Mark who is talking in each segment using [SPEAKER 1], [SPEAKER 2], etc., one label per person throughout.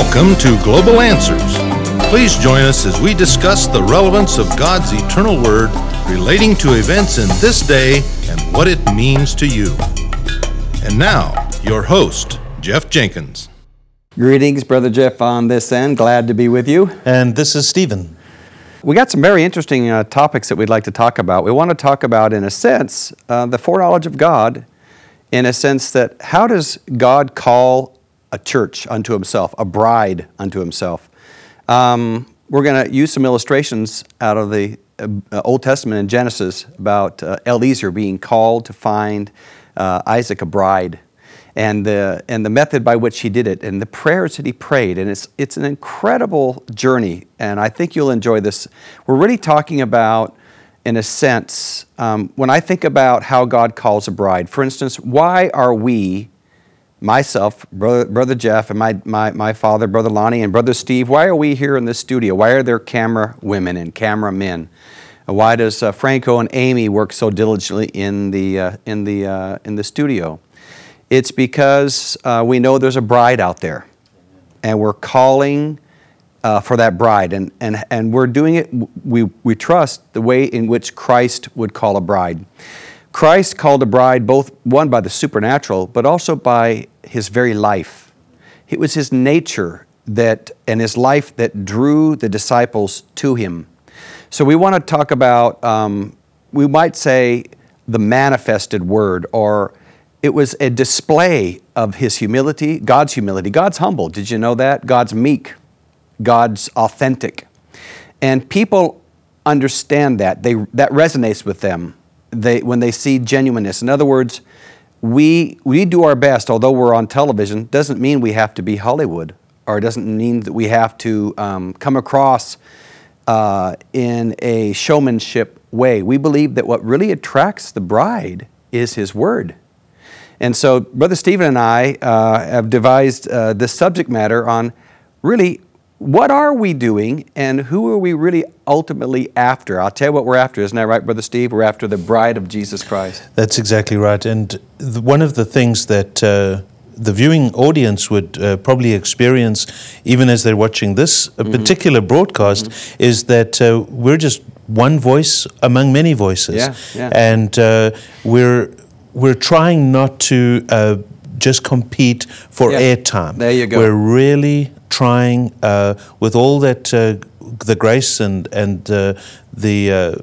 [SPEAKER 1] Welcome to Global Answers. Please join us as we discuss the relevance of God's eternal word relating to events in this day and what it means to you. And now, your host, Jeff Jenkins.
[SPEAKER 2] Greetings, Brother Jeff on this end. Glad to be with you.
[SPEAKER 3] And this is Stephen.
[SPEAKER 2] We got some very interesting uh, topics that we'd like to talk about. We want to talk about, in a sense, uh, the foreknowledge of God, in a sense that how does God call a church unto himself, a bride unto himself? Um, we're going to use some illustrations out of the uh, Old Testament in Genesis about uh, Eliezer being called to find uh, Isaac a bride and the, and the method by which he did it and the prayers that he prayed. And it's, it's an incredible journey, and I think you'll enjoy this. We're really talking about, in a sense, um, when I think about how God calls a bride, for instance, why are we myself, brother, brother Jeff, and my, my, my father, Brother Lonnie, and Brother Steve, why are we here in this studio? Why are there camera women and camera men? Why does uh, Franco and Amy work so diligently in the, uh, in the, uh, in the studio? It's because uh, we know there's a bride out there, and we're calling uh, for that bride, and, and, and we're doing it, we, we trust, the way in which Christ would call a bride. Christ called a bride both one by the supernatural, but also by his very life. It was his nature that and his life that drew the disciples to him. So we want to talk about, um, we might say, the manifested word, or it was a display of his humility, God's humility. God's humble. Did you know that? God's meek. God's authentic. And people understand that. They, that resonates with them they, when they see genuineness. In other words, we, we do our best, although we're on television, doesn't mean we have to be Hollywood, or it doesn't mean that we have to um, come across uh, in a showmanship way. We believe that what really attracts the bride is His Word. And so, Brother Stephen and I uh, have devised uh, this subject matter on really what are we doing and who are we really ultimately after? I'll tell you what we're after, isn't that right, Brother Steve? We're after the bride of Jesus Christ.
[SPEAKER 3] That's exactly right. And the, one of the things that uh, the viewing audience would uh, probably experience, even as they're watching this mm-hmm. particular broadcast, mm-hmm. is that uh, we're just one voice among many voices.
[SPEAKER 2] Yeah, yeah.
[SPEAKER 3] And uh, we're, we're trying not to uh, just compete for yeah. airtime.
[SPEAKER 2] There you go.
[SPEAKER 3] We're really trying uh, with all that uh, the grace and and uh, the uh,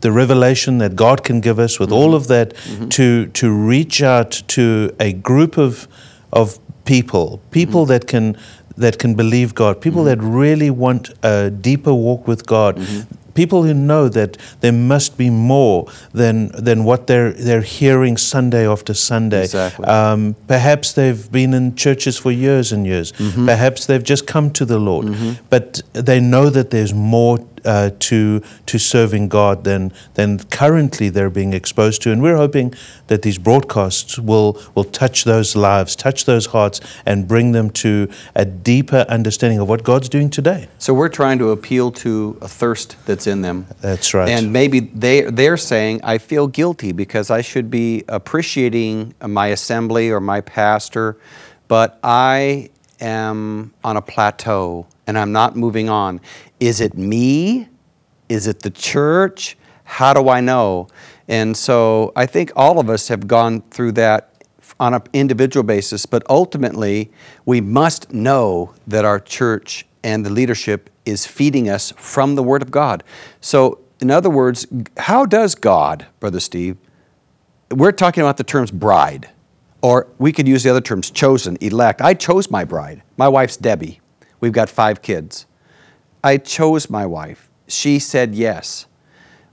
[SPEAKER 3] the revelation that God can give us, with mm-hmm. all of that, mm-hmm. to to reach out to a group of of people, people mm-hmm. that can that can believe God, people mm-hmm. that really want a deeper walk with God, mm-hmm people who know that there must be more than than what they're they're hearing Sunday after Sunday.
[SPEAKER 2] Exactly.
[SPEAKER 3] Um, perhaps they've been in churches for years and years. Mm-hmm. Perhaps they've just come to the Lord, mm-hmm. but they know that there's more uh, to to serving God than than currently they're being exposed to. And we're hoping that these broadcasts will will touch those lives, touch those hearts, and bring them to a deeper understanding of what God's doing today.
[SPEAKER 2] So we're trying to appeal to a thirst that's in them.
[SPEAKER 3] That's right.
[SPEAKER 2] And maybe they they're saying, I feel guilty because I should be appreciating my assembly or my pastor, but I am on a plateau and I'm not moving on. Is it me? Is it the church? How do I know? And so I think all of us have gone through that on an individual basis, but ultimately we must know that our church and the leadership is feeding us from the Word of God. So, in other words, how does God, Brother Steve, we're talking about the terms bride, or we could use the other terms chosen, elect. I chose my bride. My wife's Debbie. We've got five kids. I chose my wife. She said yes.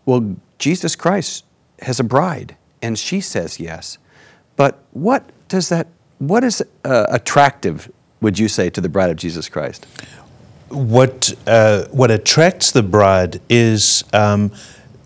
[SPEAKER 2] Well, Jesus Christ has a bride, and she says yes. But what does that, what is uh, attractive, would you say, to the bride of Jesus Christ?
[SPEAKER 3] What, uh, what attracts the bride is um,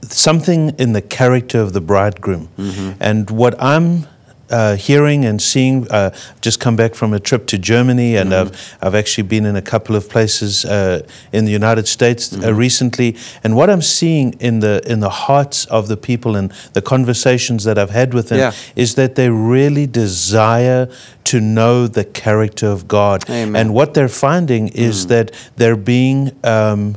[SPEAKER 3] something in the character of the bridegroom. Mm-hmm. And what I'm uh, hearing and seeing. Uh, just come back from a trip to Germany, and
[SPEAKER 2] Mm-hmm.
[SPEAKER 3] I've I've actually been in a couple of places uh, in the United States
[SPEAKER 2] Mm-hmm.
[SPEAKER 3] uh, recently. And what I'm seeing in the in the hearts of the people and the conversations that I've had with them
[SPEAKER 2] Yeah.
[SPEAKER 3] is that they really desire to know the character of God.
[SPEAKER 2] Amen. Mm.
[SPEAKER 3] And what they're finding is that they're being um,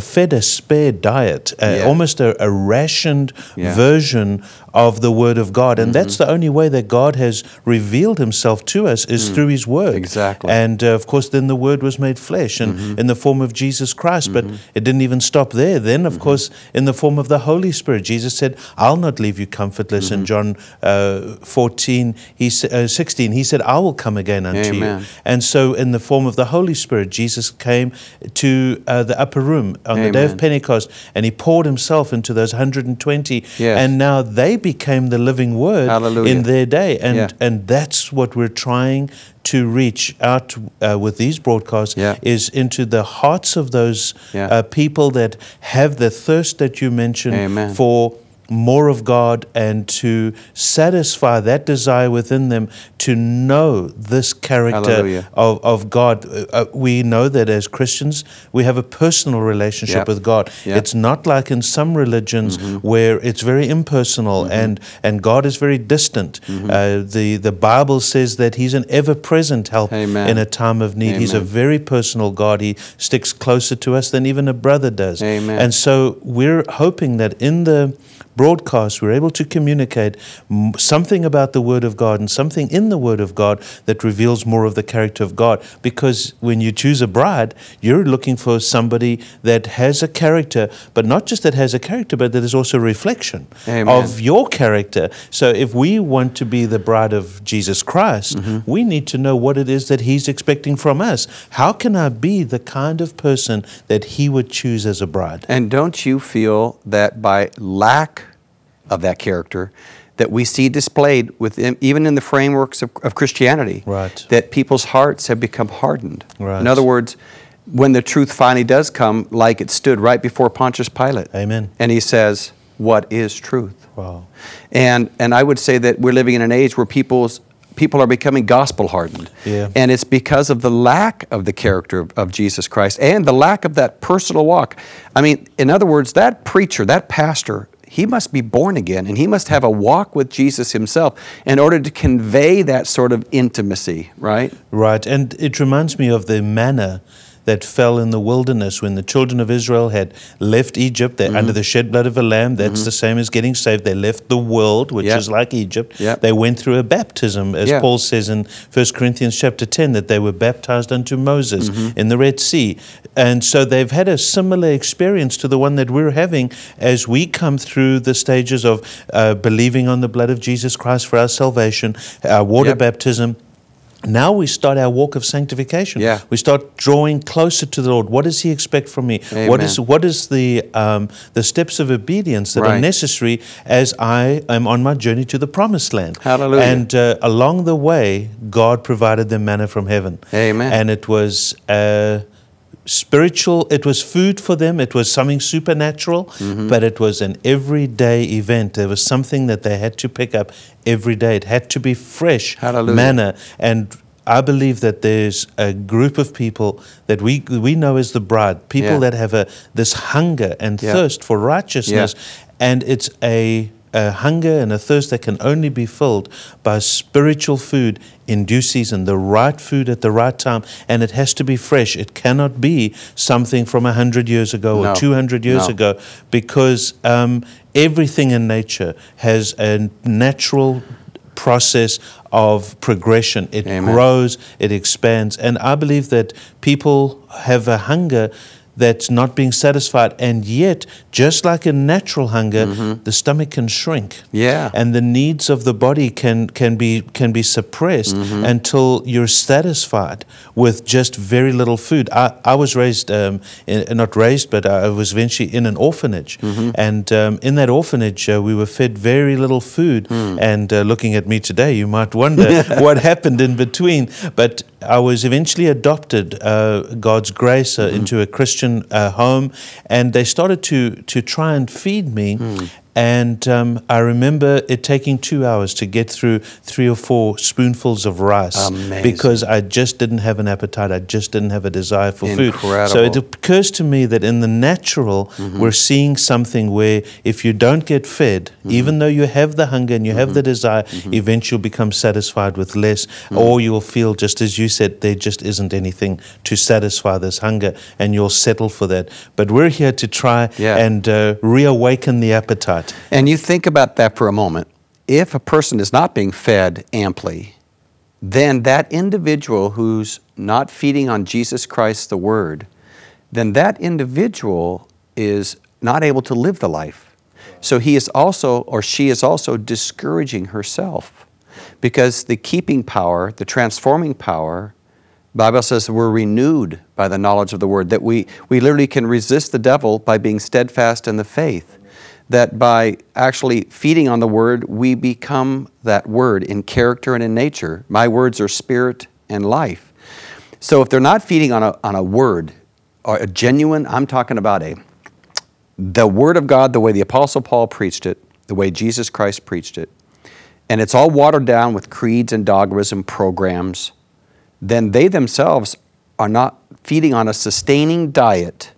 [SPEAKER 3] fed a spare diet, uh,
[SPEAKER 2] Yeah.
[SPEAKER 3] almost a, a rationed
[SPEAKER 2] Yeah. Mm-hmm.
[SPEAKER 3] version of the Word of God. And that's the only way that God has revealed Himself to us is through His Word.
[SPEAKER 2] Mm. Exactly.
[SPEAKER 3] And uh, of course, then the Word was made flesh and
[SPEAKER 2] Mm-hmm.
[SPEAKER 3] in the form of Jesus Christ. But it didn't even stop there. Then, of
[SPEAKER 2] Mm-hmm.
[SPEAKER 3] course, in the form of the Holy Spirit, Jesus said, I'll not leave you comfortless.
[SPEAKER 2] Mm-hmm.
[SPEAKER 3] In John uh, 14, he, uh, 16, He said, I will come again unto
[SPEAKER 2] Amen.
[SPEAKER 3] you. And so, in the form of the Holy Spirit, Jesus came to uh, the upper room on the day of Pentecost and he poured himself into those 120.
[SPEAKER 2] Yes.
[SPEAKER 3] And now they became the living word
[SPEAKER 2] Hallelujah.
[SPEAKER 3] in their day. And,
[SPEAKER 2] Yeah.
[SPEAKER 3] and that's what we're trying to reach out uh, with these broadcasts
[SPEAKER 2] Yeah.
[SPEAKER 3] is into the hearts of those
[SPEAKER 2] Yeah.
[SPEAKER 3] uh, people that have the thirst that you mentioned
[SPEAKER 2] Amen.
[SPEAKER 3] for more of God and to satisfy that desire within them to know this character
[SPEAKER 2] Hallelujah.
[SPEAKER 3] of, of God. Uh, uh, we know that as Christians, we have a personal relationship
[SPEAKER 2] Yep.
[SPEAKER 3] with God.
[SPEAKER 2] Yep.
[SPEAKER 3] It's not like in some religions
[SPEAKER 2] Mm-hmm.
[SPEAKER 3] where it's very impersonal and, and God is very distant.
[SPEAKER 2] Mm-hmm.
[SPEAKER 3] Uh, the, the Bible says that He's an ever present help
[SPEAKER 2] Amen.
[SPEAKER 3] in a time of need. He's a very personal God. He sticks closer to us than even a brother does.
[SPEAKER 2] Amen.
[SPEAKER 3] And so we're hoping that in the broadcast we're able to communicate something about the Word of God and something in the Word of God that reveals more of the character of God. Because when you choose a bride, you're looking for somebody that has a character, but not just that has a character, but that is also a reflection
[SPEAKER 2] Amen.
[SPEAKER 3] of your character. So if we want to be the bride of Jesus Christ,
[SPEAKER 2] Mm-hmm.
[SPEAKER 3] we need to know what it is that He's expecting from us. How can I be the kind of person that He would choose as a bride?
[SPEAKER 2] And don't you feel that by lack of that character, that we see displayed within, even in the frameworks of, of Christianity,
[SPEAKER 3] Right.
[SPEAKER 2] that people's hearts have become hardened.
[SPEAKER 3] Right.
[SPEAKER 2] In other words, when the truth finally does come, like it stood right before Pontius Pilate,
[SPEAKER 3] Amen.
[SPEAKER 2] and he says, "What is truth?"
[SPEAKER 3] Wow.
[SPEAKER 2] And and I would say that we're living in an age where people's people are becoming gospel hardened.
[SPEAKER 3] Yeah.
[SPEAKER 2] And it's because of the lack of the character of, of Jesus Christ and the lack of that personal walk. I mean, in other words, that preacher, that pastor, he must be born again and he must have a walk with Jesus himself in order to convey that sort of intimacy, right?
[SPEAKER 3] Right. And it reminds me of the manna that fell in the wilderness when the children of Israel had left Egypt. They're
[SPEAKER 2] Mm-hmm.
[SPEAKER 3] under the shed blood of a lamb. That's the same as getting saved. They left the world, which
[SPEAKER 2] Yep.
[SPEAKER 3] is like Egypt.
[SPEAKER 2] Yep.
[SPEAKER 3] They went through a baptism, as
[SPEAKER 2] Yeah.
[SPEAKER 3] Paul says in 1 Corinthians chapter 10, that they were baptized unto Moses
[SPEAKER 2] Mm-hmm.
[SPEAKER 3] in the Red Sea. And so they've had a similar experience to the one that we're having as we come through the stages of uh, believing on the blood of Jesus Christ for our salvation, our water
[SPEAKER 2] Yep.
[SPEAKER 3] baptism. Now we start our walk of sanctification.
[SPEAKER 2] Yeah.
[SPEAKER 3] We start drawing closer to the Lord. What does He expect from me? What
[SPEAKER 2] Amen.
[SPEAKER 3] is what is the um, the steps of obedience that are necessary as I am on my journey to the promised land?
[SPEAKER 2] Hallelujah.
[SPEAKER 3] And uh, along the way, God provided them manna from heaven.
[SPEAKER 2] Amen.
[SPEAKER 3] And it was. Uh, Spiritual, it was food for them, it was something supernatural,
[SPEAKER 2] Mm-hmm.
[SPEAKER 3] but it was an everyday event. There was something that they had to pick up every day. It had to be fresh
[SPEAKER 2] Hallelujah.
[SPEAKER 3] manna. And I believe that there's a group of people that we we know as the bride, people
[SPEAKER 2] Yeah.
[SPEAKER 3] that have a this hunger and
[SPEAKER 2] Yeah.
[SPEAKER 3] thirst for righteousness, and it's a, a hunger and a thirst that can only be filled by spiritual food in due season, the right food at the right time, and it has to be fresh. It cannot be something from hundred years ago
[SPEAKER 2] No.
[SPEAKER 3] or two hundred years
[SPEAKER 2] No.
[SPEAKER 3] ago, because um, everything in nature has a natural process of progression. It
[SPEAKER 2] Amen.
[SPEAKER 3] grows, it expands. And I believe that people have a hunger that's not being satisfied. And yet, just like a natural hunger, the stomach can shrink.
[SPEAKER 2] Mm-hmm. Yeah.
[SPEAKER 3] And the needs of the body can, can, be, can be suppressed
[SPEAKER 2] Mm-hmm.
[SPEAKER 3] until you're satisfied with just very little food. I, I was raised, um, in, not raised, but I was eventually in an orphanage.
[SPEAKER 2] Mm-hmm.
[SPEAKER 3] And um, in that orphanage, uh, we were fed very little food.
[SPEAKER 2] Hmm.
[SPEAKER 3] And uh, looking at me today, you might wonder what happened in between. But I was eventually adopted, uh, God's grace,
[SPEAKER 2] Mm-hmm.
[SPEAKER 3] uh, into a Christian uh, home. And they started to, to try and feed me.
[SPEAKER 2] Hmm.
[SPEAKER 3] And um, I remember it taking two hours to get through three or four spoonfuls of rice
[SPEAKER 2] Amazing.
[SPEAKER 3] because I just didn't have an appetite. I just didn't have a desire for food. So it occurs to me that in the natural, mm-hmm. we're seeing something where if you don't get fed, mm-hmm. even though you have the hunger and you have mm-hmm. the desire, eventually you'll become satisfied with less, or you'll feel, just as you said, there just isn't anything to satisfy this hunger, and you'll settle for that. But we're here to try
[SPEAKER 2] Yeah.
[SPEAKER 3] and uh, reawaken the appetite.
[SPEAKER 2] And you think about that for a moment. If a person is not being fed amply, then that individual who's not feeding on Jesus Christ, the Word, then that individual is not able to live the life. So he is also, or she is also discouraging herself because the keeping power, the transforming power, Bible says we're renewed by the knowledge of the word, that we, we literally can resist the devil by being steadfast in the faith. That by actually feeding on the word, we become that word in character and in nature. My words are spirit and life. So if they're not feeding on a, on a word, or a genuine, I'm talking about a the Word of God, the way the Apostle Paul preached it, the way Jesus Christ preached it, and it's all watered down with creeds and dogmas and programs, then they themselves are not feeding on a sustaining diet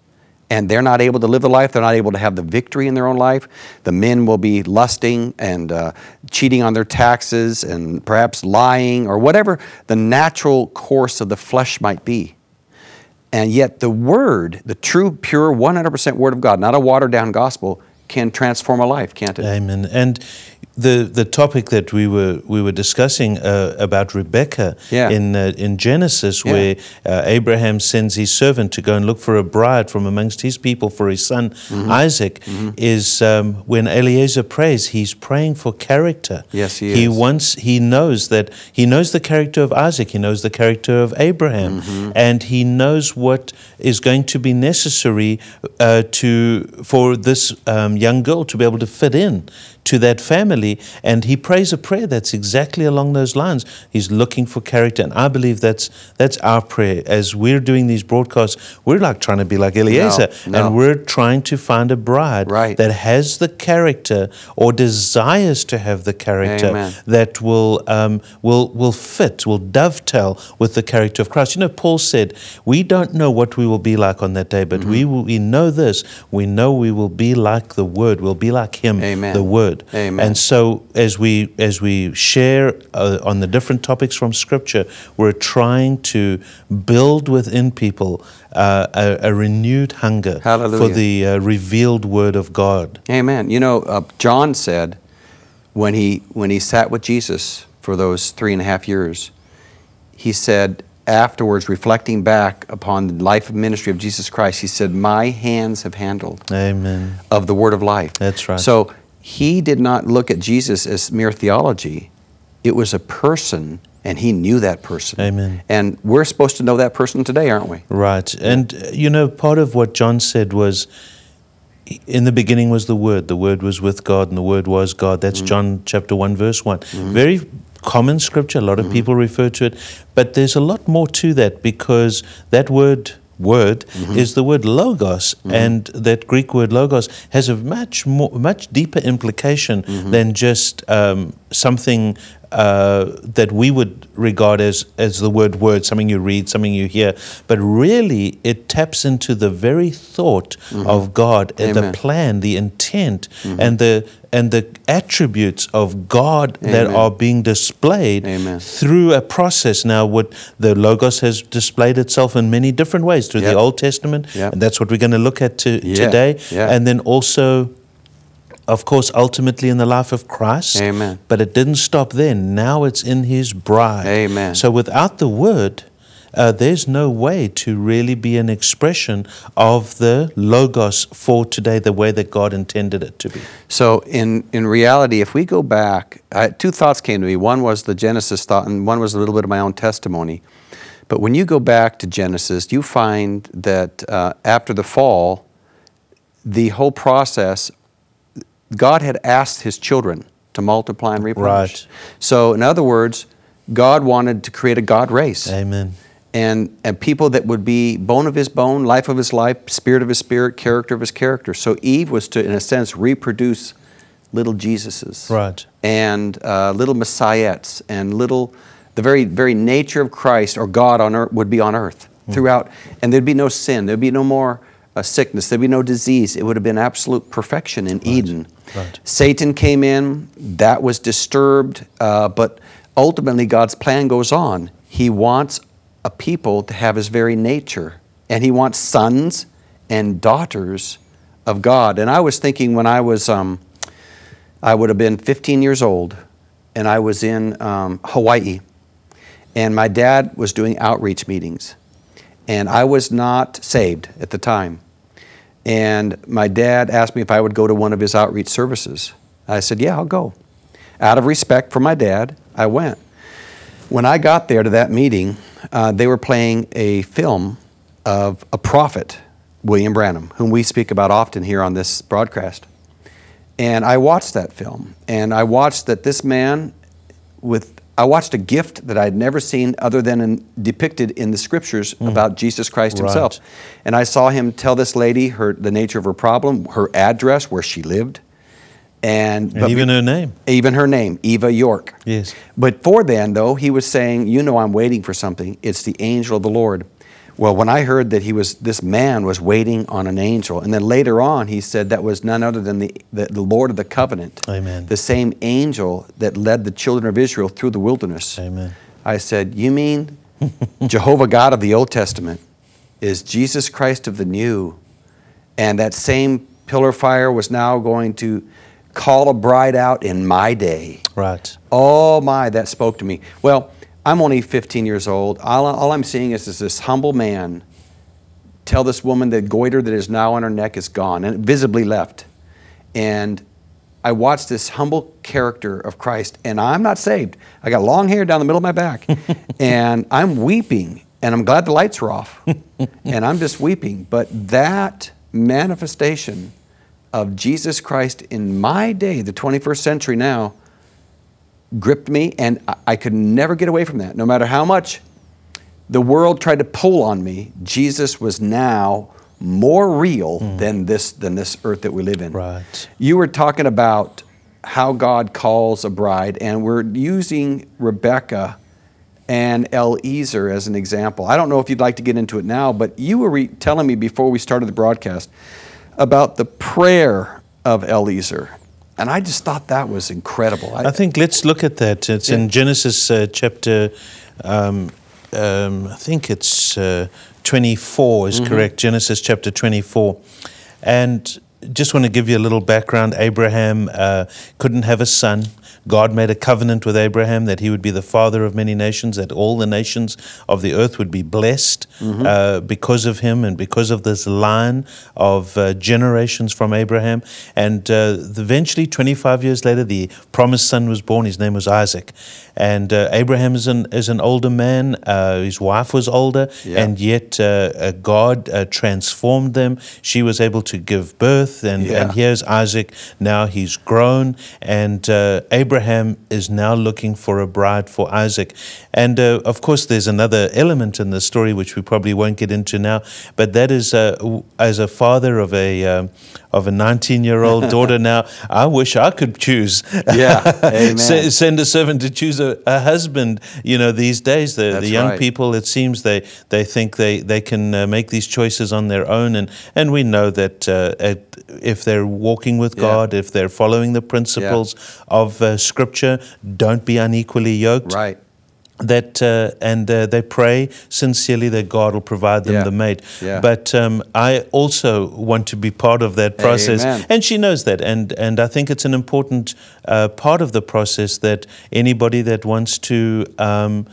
[SPEAKER 2] and they're not able to live the life, they're not able to have the victory in their own life. The men will be lusting and uh, cheating on their taxes and perhaps lying or whatever the natural course of the flesh might be. And yet, the Word, the true, pure, 100% Word of God, not a watered down gospel, can transform a life, can't it?
[SPEAKER 3] Amen. And the the topic that we were we were discussing uh, about Rebecca
[SPEAKER 2] Yeah.
[SPEAKER 3] in uh, in Genesis,
[SPEAKER 2] Yeah.
[SPEAKER 3] where uh, Abraham sends his servant to go and look for a bride from amongst his people for his son
[SPEAKER 2] Mm-hmm.
[SPEAKER 3] Isaac, is um, when Eliezer prays, he's praying for character.
[SPEAKER 2] Yes, he
[SPEAKER 3] He
[SPEAKER 2] is.
[SPEAKER 3] wants he knows that he knows the character of Isaac, he knows the character of Abraham,
[SPEAKER 2] Mm-hmm.
[SPEAKER 3] and he knows what is going to be necessary uh, to for this um, young girl to be able to fit in to that family. And he prays a prayer that's exactly along those lines. He's looking for character, and I believe that's that's our prayer as we're doing these broadcasts. We're like trying to be like Eliezer,
[SPEAKER 2] no.
[SPEAKER 3] and we're trying to find a bride
[SPEAKER 2] Right.
[SPEAKER 3] that has the character or desires to have the character
[SPEAKER 2] Amen.
[SPEAKER 3] that will um, will will fit, will dovetail with the character of Christ. You know, Paul said, "We don't know what we will be like on that day, but we
[SPEAKER 2] Mm-hmm.
[SPEAKER 3] will, we know this: we know we will be like the Word. We'll be like Him,
[SPEAKER 2] Amen.
[SPEAKER 3] the Word."
[SPEAKER 2] Amen.
[SPEAKER 3] And so, as we as we share uh, on the different topics from Scripture, we're trying to build within people uh, a, a renewed hunger for the uh, revealed Word of God.
[SPEAKER 2] Amen. You know, uh, John said when he when he sat with Jesus for those three and a half years, he said afterwards, reflecting back upon the life and ministry of Jesus Christ, he said, "My hands have handled
[SPEAKER 3] Amen.
[SPEAKER 2] of the Word of life."
[SPEAKER 3] That's right.
[SPEAKER 2] So he did not look at Jesus as mere theology; it was a person, and he knew that person.
[SPEAKER 3] Amen.
[SPEAKER 2] And we're supposed to know that person today, aren't we?
[SPEAKER 3] Right. And, uh, you know, part of what John said was in the beginning was the Word. The Word was with God, and the Word was God. That's mm. John chapter 1, verse one mm-hmm. Very common scripture. A lot of mm-hmm. people refer to it. But there's a lot more to that because that word, word, mm-hmm. is the word logos. Mm-hmm. And that Greek word logos has a much more, much deeper implication mm-hmm. than just um, something uh, that we would regard as, as the word word, something you read, something you hear. But really, it taps into the very thought of God, and the plan, the intent, and the and the attributes of God that are being displayed
[SPEAKER 2] Amen.
[SPEAKER 3] through a process. Now, what the Logos has displayed itself in many different ways through
[SPEAKER 2] Yep.
[SPEAKER 3] the Old Testament,
[SPEAKER 2] Yep.
[SPEAKER 3] and that's what we're going to look at to,
[SPEAKER 2] Yeah,
[SPEAKER 3] today.
[SPEAKER 2] yeah.
[SPEAKER 3] And then also, of course, ultimately in the life of Christ.
[SPEAKER 2] Amen.
[SPEAKER 3] But it didn't stop then. Now it's in His bride.
[SPEAKER 2] Amen.
[SPEAKER 3] So without the Word, uh, there's no way to really be an expression of the Logos for today, the way that God intended it to be.
[SPEAKER 2] So, in, in reality, if we go back, I, two thoughts came to me. One was the Genesis thought, and one was a little bit of my own testimony. But when you go back to Genesis, you find that uh, after the fall, the whole process, God had asked His children to multiply and replenish.
[SPEAKER 3] Right.
[SPEAKER 2] So, in other words, God wanted to create a God race
[SPEAKER 3] Amen.
[SPEAKER 2] and and people that would be bone of his bone, life of his life, spirit of his spirit, character of his character. So Eve was to, in a sense, reproduce little Jesuses.
[SPEAKER 3] Right.
[SPEAKER 2] And uh, little Messiahs and little, the very, very nature of Christ or God on earth would be on earth throughout. And there'd be no sin. There'd be no more uh, sickness. There'd be no disease. It would have been absolute perfection in Eden.
[SPEAKER 3] Right.
[SPEAKER 2] Satan came in, that was disturbed, uh, but ultimately God's plan goes on. He wants a people to have his very nature, and he wants sons and daughters of God. And I was thinking when I was, um, I would have been 15 years old, and I was in um, Hawaii, and my dad was doing outreach meetings, and I was not saved at the time. And my dad asked me if I would go to one of his outreach services. I said, Yeah, I'll go. Out of respect for my dad, I went. When I got there to that meeting, uh, they were playing a film of a prophet, William Branham, whom we speak about often here on this broadcast. And I watched that film, and I watched that this man with I watched a gift that I had never seen other than in, depicted in the scriptures mm-hmm. about Jesus Christ himself. And I saw him tell this lady her the nature of her problem, her address, where she lived, and,
[SPEAKER 3] And even her name.
[SPEAKER 2] even her name, Eva York.
[SPEAKER 3] Yes.
[SPEAKER 2] But for then, though, he was saying, "You know, I'm waiting for something. It's the angel of the Lord." Well, when I heard that he was this man was waiting on an angel, and then later on he said that was none other than the, the, the Lord of the covenant,
[SPEAKER 3] Amen.
[SPEAKER 2] the same angel that led the children of Israel through the wilderness.
[SPEAKER 3] Amen.
[SPEAKER 2] I said, "You mean Jehovah God of the Old Testament is Jesus Christ of the New, and that same pillar fire was now going to call a bride out in my day."
[SPEAKER 3] Right.
[SPEAKER 2] Oh my, that spoke to me. Well, I'm only 15 years old. All, all I'm seeing is, is this humble man tell this woman that goiter that is now on her neck is gone and visibly left. And I watched this humble character of Christ, and I'm not saved. I got long hair down the middle of my back, and I'm weeping, and I'm glad the lights are off, and I'm just weeping. But that manifestation of Jesus Christ in my day, the 21st century now, gripped me, and I- could never get away from that. No matter how much the world tried to pull on me, Jesus was now more real hmm. than this than this earth that we live in.
[SPEAKER 3] Right.
[SPEAKER 2] You were talking about how God calls a bride, and we're using Rebecca and Eliezer as an example. I don't know if you'd like to get into it now, but you were re- telling me before we started the broadcast about the prayer of Eliezer. And I just thought that was incredible.
[SPEAKER 3] I think let's look at that. It's
[SPEAKER 2] Yeah.
[SPEAKER 3] in Genesis uh, chapter, um, um, I think it's uh, 24 is correct. Genesis chapter 24. And just want to give you a little background. Abraham uh, couldn't have a son. God made a covenant with Abraham that he would be the father of many nations, that all the nations of the earth would be blessed uh, because of him and because of this line of uh, generations from Abraham. And uh, eventually, 25 years later, the promised son was born. His name was Isaac. And uh, Abraham is an, is an older man. Uh, his wife was older.
[SPEAKER 2] Yeah.
[SPEAKER 3] And yet, uh, uh, God uh, transformed them. She was able to give birth. And,
[SPEAKER 2] Yeah.
[SPEAKER 3] and here's Isaac. Now he's grown. And uh, Abraham is now looking for a bride for Isaac. And uh, of course, there's another element in the story which we probably won't get into now. But that is, uh, as a father of a, um, of a 19 year old daughter now, I wish I could choose.
[SPEAKER 2] Yeah,
[SPEAKER 3] send a servant to choose a, a husband. You know, these days, the, the young
[SPEAKER 2] right.
[SPEAKER 3] people, it seems they, they think they, they can uh, make these choices on their own. And, and we know that uh, at, if they're walking with
[SPEAKER 2] Yeah.
[SPEAKER 3] God, if they're following the principles of uh, Scripture, don't be unequally yoked
[SPEAKER 2] Right.
[SPEAKER 3] that uh, and uh, they pray sincerely that God will provide them
[SPEAKER 2] Yeah.
[SPEAKER 3] the mate.
[SPEAKER 2] Yeah.
[SPEAKER 3] But um, I also want to be part of that process,
[SPEAKER 2] Amen.
[SPEAKER 3] and she knows that, and and I think it's an important uh, part of the process that anybody that wants to. Um,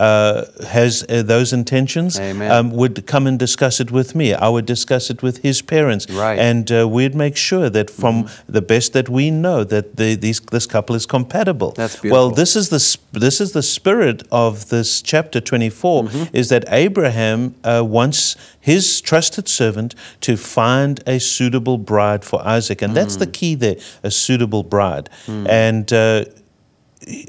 [SPEAKER 3] uh, has uh, those intentions um, would come and discuss it with me. I would discuss it with his parents,
[SPEAKER 2] Right.
[SPEAKER 3] and uh, we'd make sure that from
[SPEAKER 2] Mm-hmm.
[SPEAKER 3] the best that we know that the, these, this couple is compatible.
[SPEAKER 2] That's
[SPEAKER 3] Well, this is the sp- this is the spirit of this chapter 24
[SPEAKER 2] Mm-hmm.
[SPEAKER 3] is that Abraham uh, wants his trusted servant to find a suitable bride for Isaac, and that's
[SPEAKER 2] Mm.
[SPEAKER 3] the key there, a suitable bride. And uh,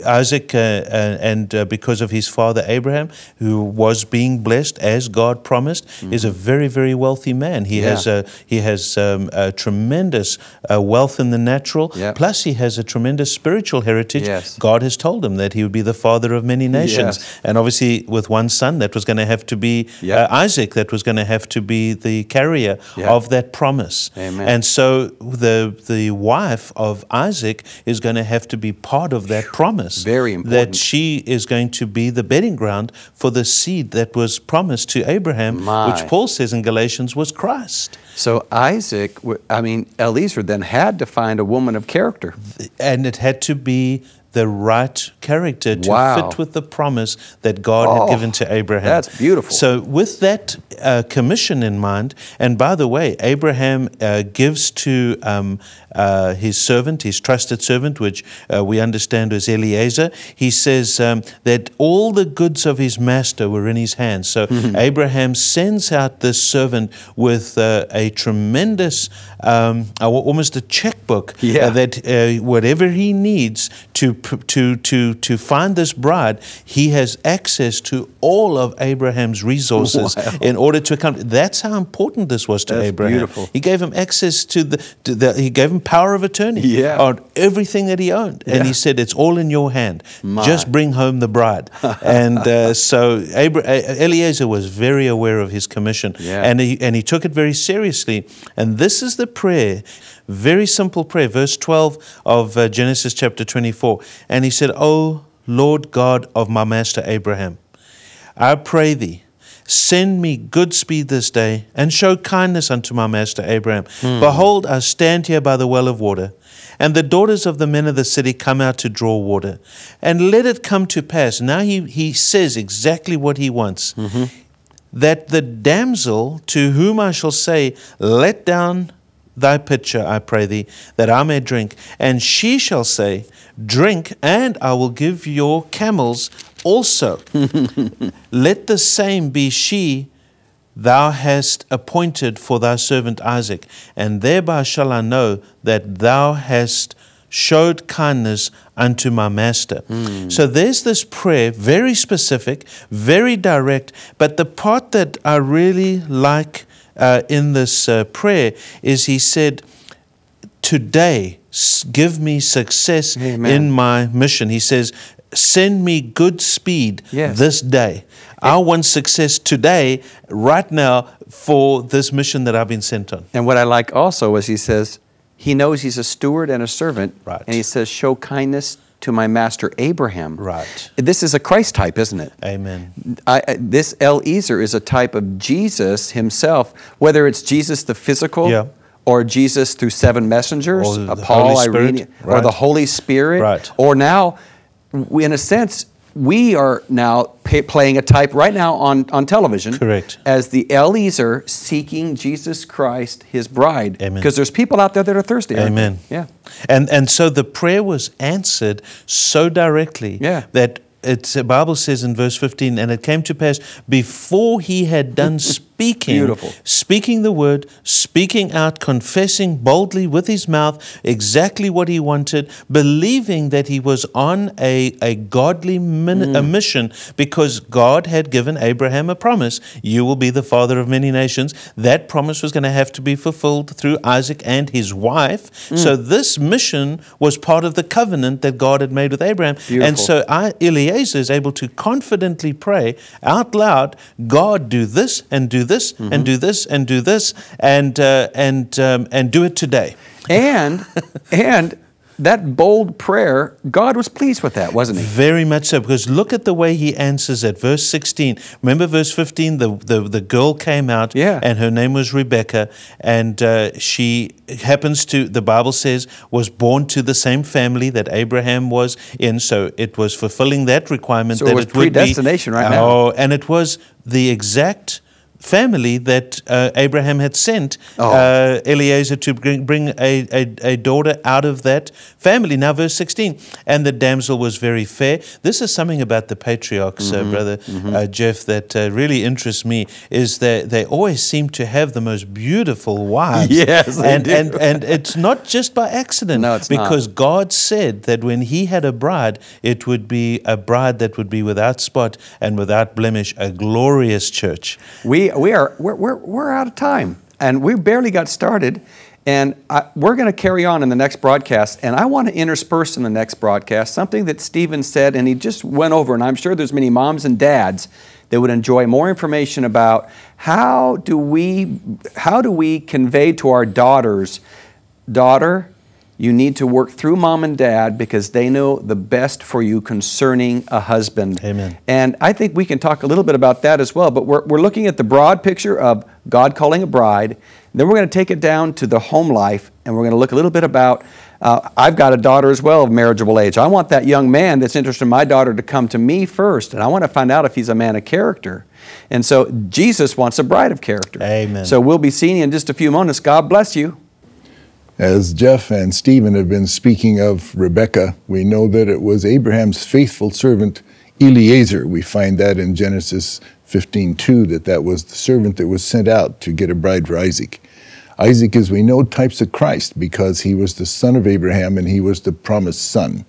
[SPEAKER 3] Isaac, uh, uh, and uh, because of his father Abraham, who was being blessed as God promised, is a very, very wealthy man. He.
[SPEAKER 2] Yeah.
[SPEAKER 3] has a he has um, a tremendous uh, wealth in the natural.
[SPEAKER 2] Yeah.
[SPEAKER 3] Plus, he has a tremendous spiritual heritage.
[SPEAKER 2] Yes.
[SPEAKER 3] God has told him that he would be the father of many nations,
[SPEAKER 2] Yes.
[SPEAKER 3] and obviously, with one son, that was going to have to be
[SPEAKER 2] Yeah.
[SPEAKER 3] uh, Isaac. That was going to have to be the carrier
[SPEAKER 2] Yeah.
[SPEAKER 3] of that promise.
[SPEAKER 2] Amen.
[SPEAKER 3] And so the the wife of Isaac is going to have to be part of that promise.
[SPEAKER 2] Very
[SPEAKER 3] That she is going to be the bedding ground for the seed that was promised to Abraham,
[SPEAKER 2] My.
[SPEAKER 3] which Paul says in Galatians was Christ.
[SPEAKER 2] So Isaac, I mean, Eliezer then had to find a woman of character.
[SPEAKER 3] And it had to be the right character to
[SPEAKER 2] Wow.
[SPEAKER 3] fit with the promise that God
[SPEAKER 2] Oh,
[SPEAKER 3] had given to Abraham.
[SPEAKER 2] that's beautiful.
[SPEAKER 3] So, with that uh, commission in mind, and by the way, Abraham uh, gives to um, uh, his servant, his trusted servant, which uh, we understand as Eliezer, he says um, that all the goods of his master were in his hands. So,
[SPEAKER 2] Mm-hmm.
[SPEAKER 3] Abraham sends out this servant with uh, a tremendous, um, almost a checkbook
[SPEAKER 2] Yeah.
[SPEAKER 3] uh, that uh, whatever he needs to, to, to, to find this bride, he has access to all of Abraham's resources
[SPEAKER 2] Wow.
[SPEAKER 3] in order to accomplish. That's how important this was to
[SPEAKER 2] That's
[SPEAKER 3] Abraham.
[SPEAKER 2] beautiful.
[SPEAKER 3] He gave him access to the, to the, he gave him power of attorney
[SPEAKER 2] Yeah.
[SPEAKER 3] on everything that he owned. And
[SPEAKER 2] Yeah.
[SPEAKER 3] he said, It's all in your hand.
[SPEAKER 2] My.
[SPEAKER 3] Just bring home the bride. and uh, so Abra- Eliezer was very aware of his commission.
[SPEAKER 2] Yeah.
[SPEAKER 3] And, he, and he took it very seriously. And this is the prayer, very simple prayer, verse 12 of uh, Genesis chapter 24. And he said, O Lord God of my master Abraham, I pray thee, send me good speed this day, and show kindness unto my master Abraham. Behold, I stand here by the well of water, and the daughters of the men of the city come out to draw water. And let it come to pass. Now he, he says exactly what he wants. That the damsel to whom I shall say, Let down thy pitcher, I pray thee, that I may drink. And she shall say, Drink, and I will give your camels also. Let the same be she thou hast appointed for thy servant Isaac, and thereby shall I know that thou hast showed kindness unto my master. Hmm. So there's this prayer, very specific, very direct, but the part that I really like uh, in this uh, prayer is he said, Today, give me success
[SPEAKER 2] Amen.
[SPEAKER 3] in my mission. He says, Send me good speed
[SPEAKER 2] Yes.
[SPEAKER 3] this day. I want success today, right now, for this mission that I've been sent on.
[SPEAKER 2] And what I like also is he says, he knows he's a steward and a servant.
[SPEAKER 3] Right.
[SPEAKER 2] And he says, show kindness to my master Abraham.
[SPEAKER 3] Right.
[SPEAKER 2] This is a Christ type, isn't it?
[SPEAKER 3] Amen.
[SPEAKER 2] I, this Eliezer is a type of Jesus himself, whether it's Jesus the physical
[SPEAKER 3] Yeah.
[SPEAKER 2] or Jesus through seven messengers,
[SPEAKER 3] Or
[SPEAKER 2] Paul,
[SPEAKER 3] Spirit,
[SPEAKER 2] Irene, or the Holy Spirit,
[SPEAKER 3] Right.
[SPEAKER 2] or now, we, in a sense, we are now pa playing a type right now on, on television
[SPEAKER 3] Correct.
[SPEAKER 2] as the Eliezer seeking Jesus Christ, his bride.
[SPEAKER 3] Amen.
[SPEAKER 2] Because there's people out there that are thirsty.
[SPEAKER 3] Amen.
[SPEAKER 2] Yeah.
[SPEAKER 3] And and so the prayer was answered so directly
[SPEAKER 2] Yeah.
[SPEAKER 3] that it's the Bible says in verse 15, and it came to pass before he had done speaking,
[SPEAKER 2] Beautiful.
[SPEAKER 3] speaking the word, speaking out, confessing boldly with his mouth exactly what he wanted, believing that he was on a, a godly min- a mm. mission because God had given Abraham a promise you will be the father of many nations. That promise was going to have to be fulfilled through Isaac and his wife. Mm. So this mission was part of the covenant that God had made with Abraham. And so I, Eliezer is able to confidently pray out loud, God, do this and do this and do this and do this and, uh, and, um, and do it today.
[SPEAKER 2] And, and that bold prayer, God was pleased with that, wasn't he?
[SPEAKER 3] Very much so, because look at the way he answers it. Verse 16. Remember verse 15? The, the, the girl came out,
[SPEAKER 2] Yeah.
[SPEAKER 3] and her name was Rebecca, and uh, she happens to, the Bible says, was born to the same family that Abraham was in, so it was fulfilling that requirement
[SPEAKER 2] So it
[SPEAKER 3] that
[SPEAKER 2] was
[SPEAKER 3] it would be.
[SPEAKER 2] predestination right now.
[SPEAKER 3] Oh, and it was the exact family that uh, Abraham had sent
[SPEAKER 2] Oh.
[SPEAKER 3] uh, Eliezer to bring, bring a, a, a daughter out of that family. Now, verse 16, and the damsel was very fair. This is something about the patriarchs,
[SPEAKER 2] Mm-hmm.
[SPEAKER 3] uh, brother Uh, Jeff, that uh, really interests me, is that they always seem to have the most beautiful wives.
[SPEAKER 2] Yes, they
[SPEAKER 3] and,
[SPEAKER 2] do.
[SPEAKER 3] and, and it's not just by accident.
[SPEAKER 2] No, it's not.
[SPEAKER 3] because God said that when He had a bride, it would be a bride that would be without spot and without blemish, a glorious church.
[SPEAKER 2] We, are, we're, we're, we're out of time, and we barely got started. And I, we're going to carry on in the next broadcast, and I want to intersperse in the next broadcast something that Stephen said, and he just went over, and I'm sure there's many moms and dads that would enjoy more information about how do we, how do we convey to our daughters, daughter, you need to work through mom and dad because they know the best for you concerning a husband.
[SPEAKER 3] Amen.
[SPEAKER 2] And I think we can talk a little bit about that as well. But we're, we're looking at the broad picture of God calling a bride. Then we're going to take it down to the home life, and we're going to look a little bit about. Uh, I've got a daughter as well of marriageable age. I want that young man that's interested in my daughter to come to me first, and I want to find out if he's a man of character. And so Jesus wants a bride of character.
[SPEAKER 3] Amen.
[SPEAKER 2] So we'll be seeing you in just a few moments. God bless you.
[SPEAKER 4] As Jeff and Stephen have been speaking of Rebekah, we know that it was Abraham's faithful servant Eliezer. We find that in Genesis 15:2 that that was the servant that was sent out to get a bride for Isaac. Isaac, as we know, types of Christ because he was the son of Abraham and he was the promised son.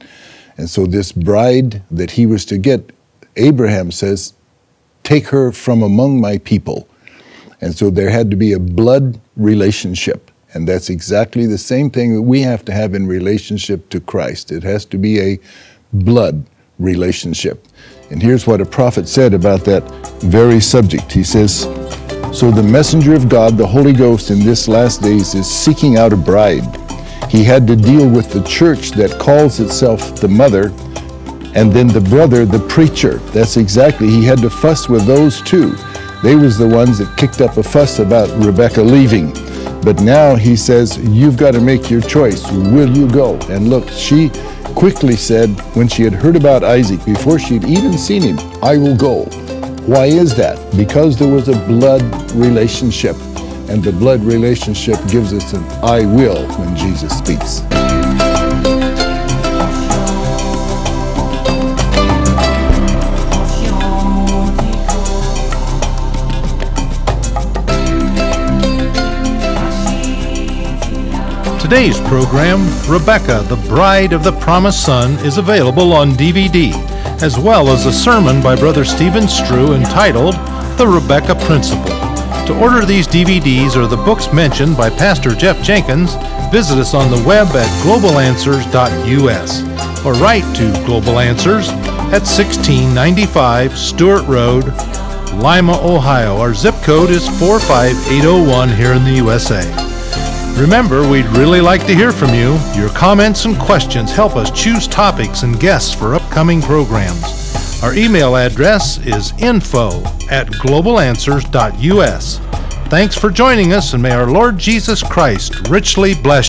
[SPEAKER 4] And so this bride that he was to get, Abraham says, "Take her from among my people." And so there had to be a blood relationship. And that's exactly the same thing that we have to have in relationship to Christ. It has to be a blood relationship. And here's what a prophet said about that very subject. He says, So the messenger of God, the Holy Ghost, in this last days is seeking out a bride. He had to deal with the church that calls itself the mother and then the brother, the preacher. That's exactly, he had to fuss with those two. They was the ones that kicked up a fuss about Rebecca leaving. But now he says, you've got to make your choice. Will you go? And look, she quickly said, when she had heard about Isaac, before she'd even seen him, I will go. Why is that? Because there was a blood relationship. And the blood relationship gives us an I will when Jesus speaks.
[SPEAKER 1] Today's program, Rebecca, the Bride of the Promised Son, is available on DVD, as well as a sermon by Brother Stephen Strew entitled The Rebecca Principle. To order these DVDs or the books mentioned by Pastor Jeff Jenkins, visit us on the web at globalanswers.us or write to Global Answers at 1695 Stewart Road, Lima, Ohio. Our zip code is 45801 here in the USA. Remember, we'd really like to hear from you. Your comments and questions help us choose topics and guests for upcoming programs. Our email address is info at globalanswers.us. Thanks for joining us, and may our Lord Jesus Christ richly bless